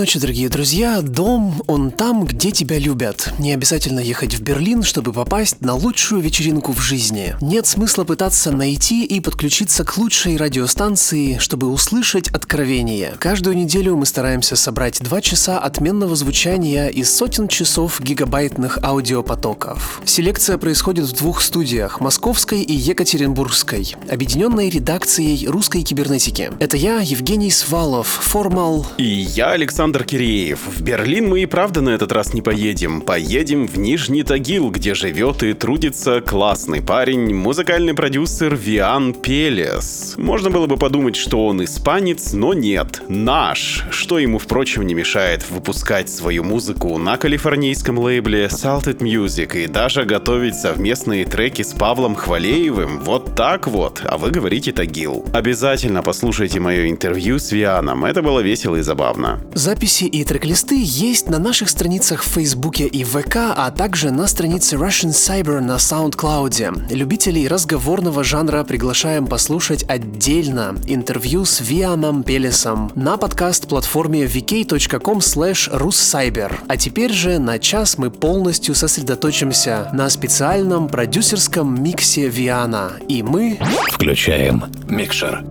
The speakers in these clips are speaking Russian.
Ночи, дорогие друзья. Дом, он там, где тебя любят. Не обязательно ехать в Берлин, чтобы попасть на лучшую вечеринку в жизни. Нет смысла пытаться найти и подключиться к лучшей радиостанции, чтобы услышать откровение. Каждую неделю мы стараемся собрать два часа отменного звучания из сотен часов гигабайтных аудиопотоков. Селекция происходит в двух студиях – Московской и Екатеринбургской, объединенной редакцией русской кибернетики. Это я, Евгений Свалов, формал... И я, Александр Киреев. В Берлин мы и правда на этот раз не поедем. Поедем в Нижний Тагил, где живет и трудится классный парень, музыкальный продюсер Виан Пелес. Можно было бы подумать, что он испанец, но нет. Наш. Что ему, впрочем, не мешает выпускать свою музыку на калифорнийском лейбле Salted Music и даже готовить совместные треки с Павлом Хвалеевым. Вот так вот. А вы говорите Тагил. Обязательно послушайте мое интервью с Вианом. Это было весело и забавно. Записи и трек-листы есть на наших страницах в Фейсбуке и ВК, а также на странице Russian Cyber на SoundCloud. Любителей разговорного жанра приглашаем послушать отдельно интервью с Виамом Пелесом на подкаст-платформе vk.com slash russcyber. А теперь же на час мы полностью сосредоточимся на специальном продюсерском миксе Виана. И мы... Включаем микшер.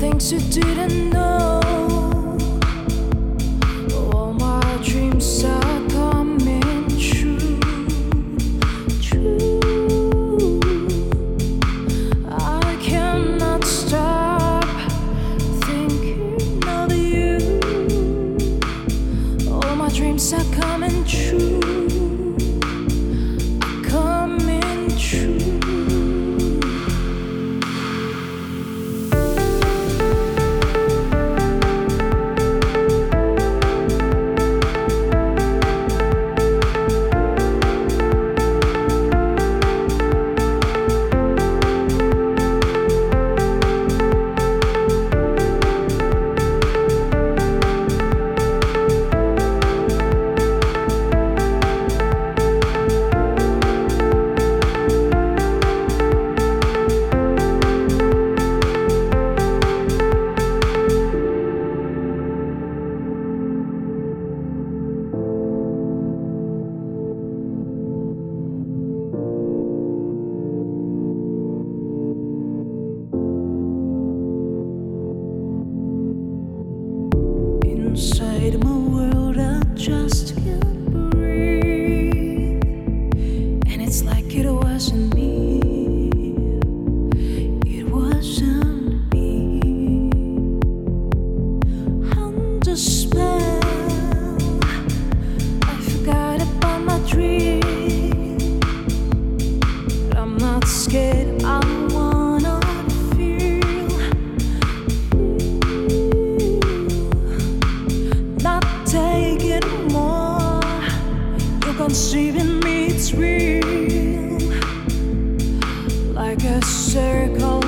things you didn't know. giving me its real. Like a circle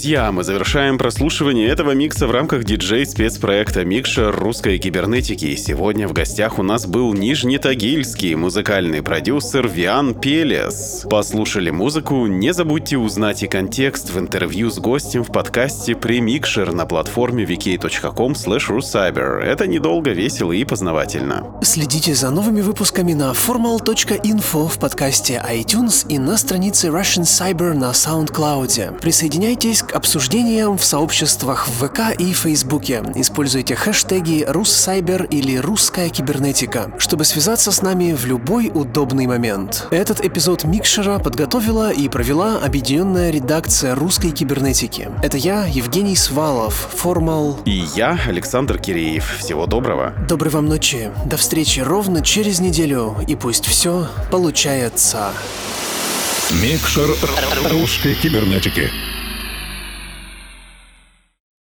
Друзья, мы завершаем прослушивание этого микса в рамках диджей-спецпроекта «Микшер русской кибернетики». И сегодня в гостях у нас был нижнетагильский музыкальный продюсер Виан Пелес. Послушали музыку? Не забудьте узнать и контекст в интервью с гостем в подкасте «Премикшер» на платформе vk.com. Это недолго, весело и познавательно. Следите за новыми выпусками на formal.info в подкасте iTunes и на странице Russian Cyber на SoundCloud. Присоединяйтесь к обсуждениям в сообществах в ВК и Фейсбуке. Используйте хэштеги «Руссайбер» или «Русская кибернетика», чтобы связаться с нами в любой удобный момент. Этот эпизод Микшера подготовила и провела объединенная редакция русской кибернетики. Это я, Евгений Свалов, Формал. И я, Александр Киреев. Всего доброго. Доброй вам ночи. До встречи ровно через неделю. И пусть все получается. Микшер русской кибернетики.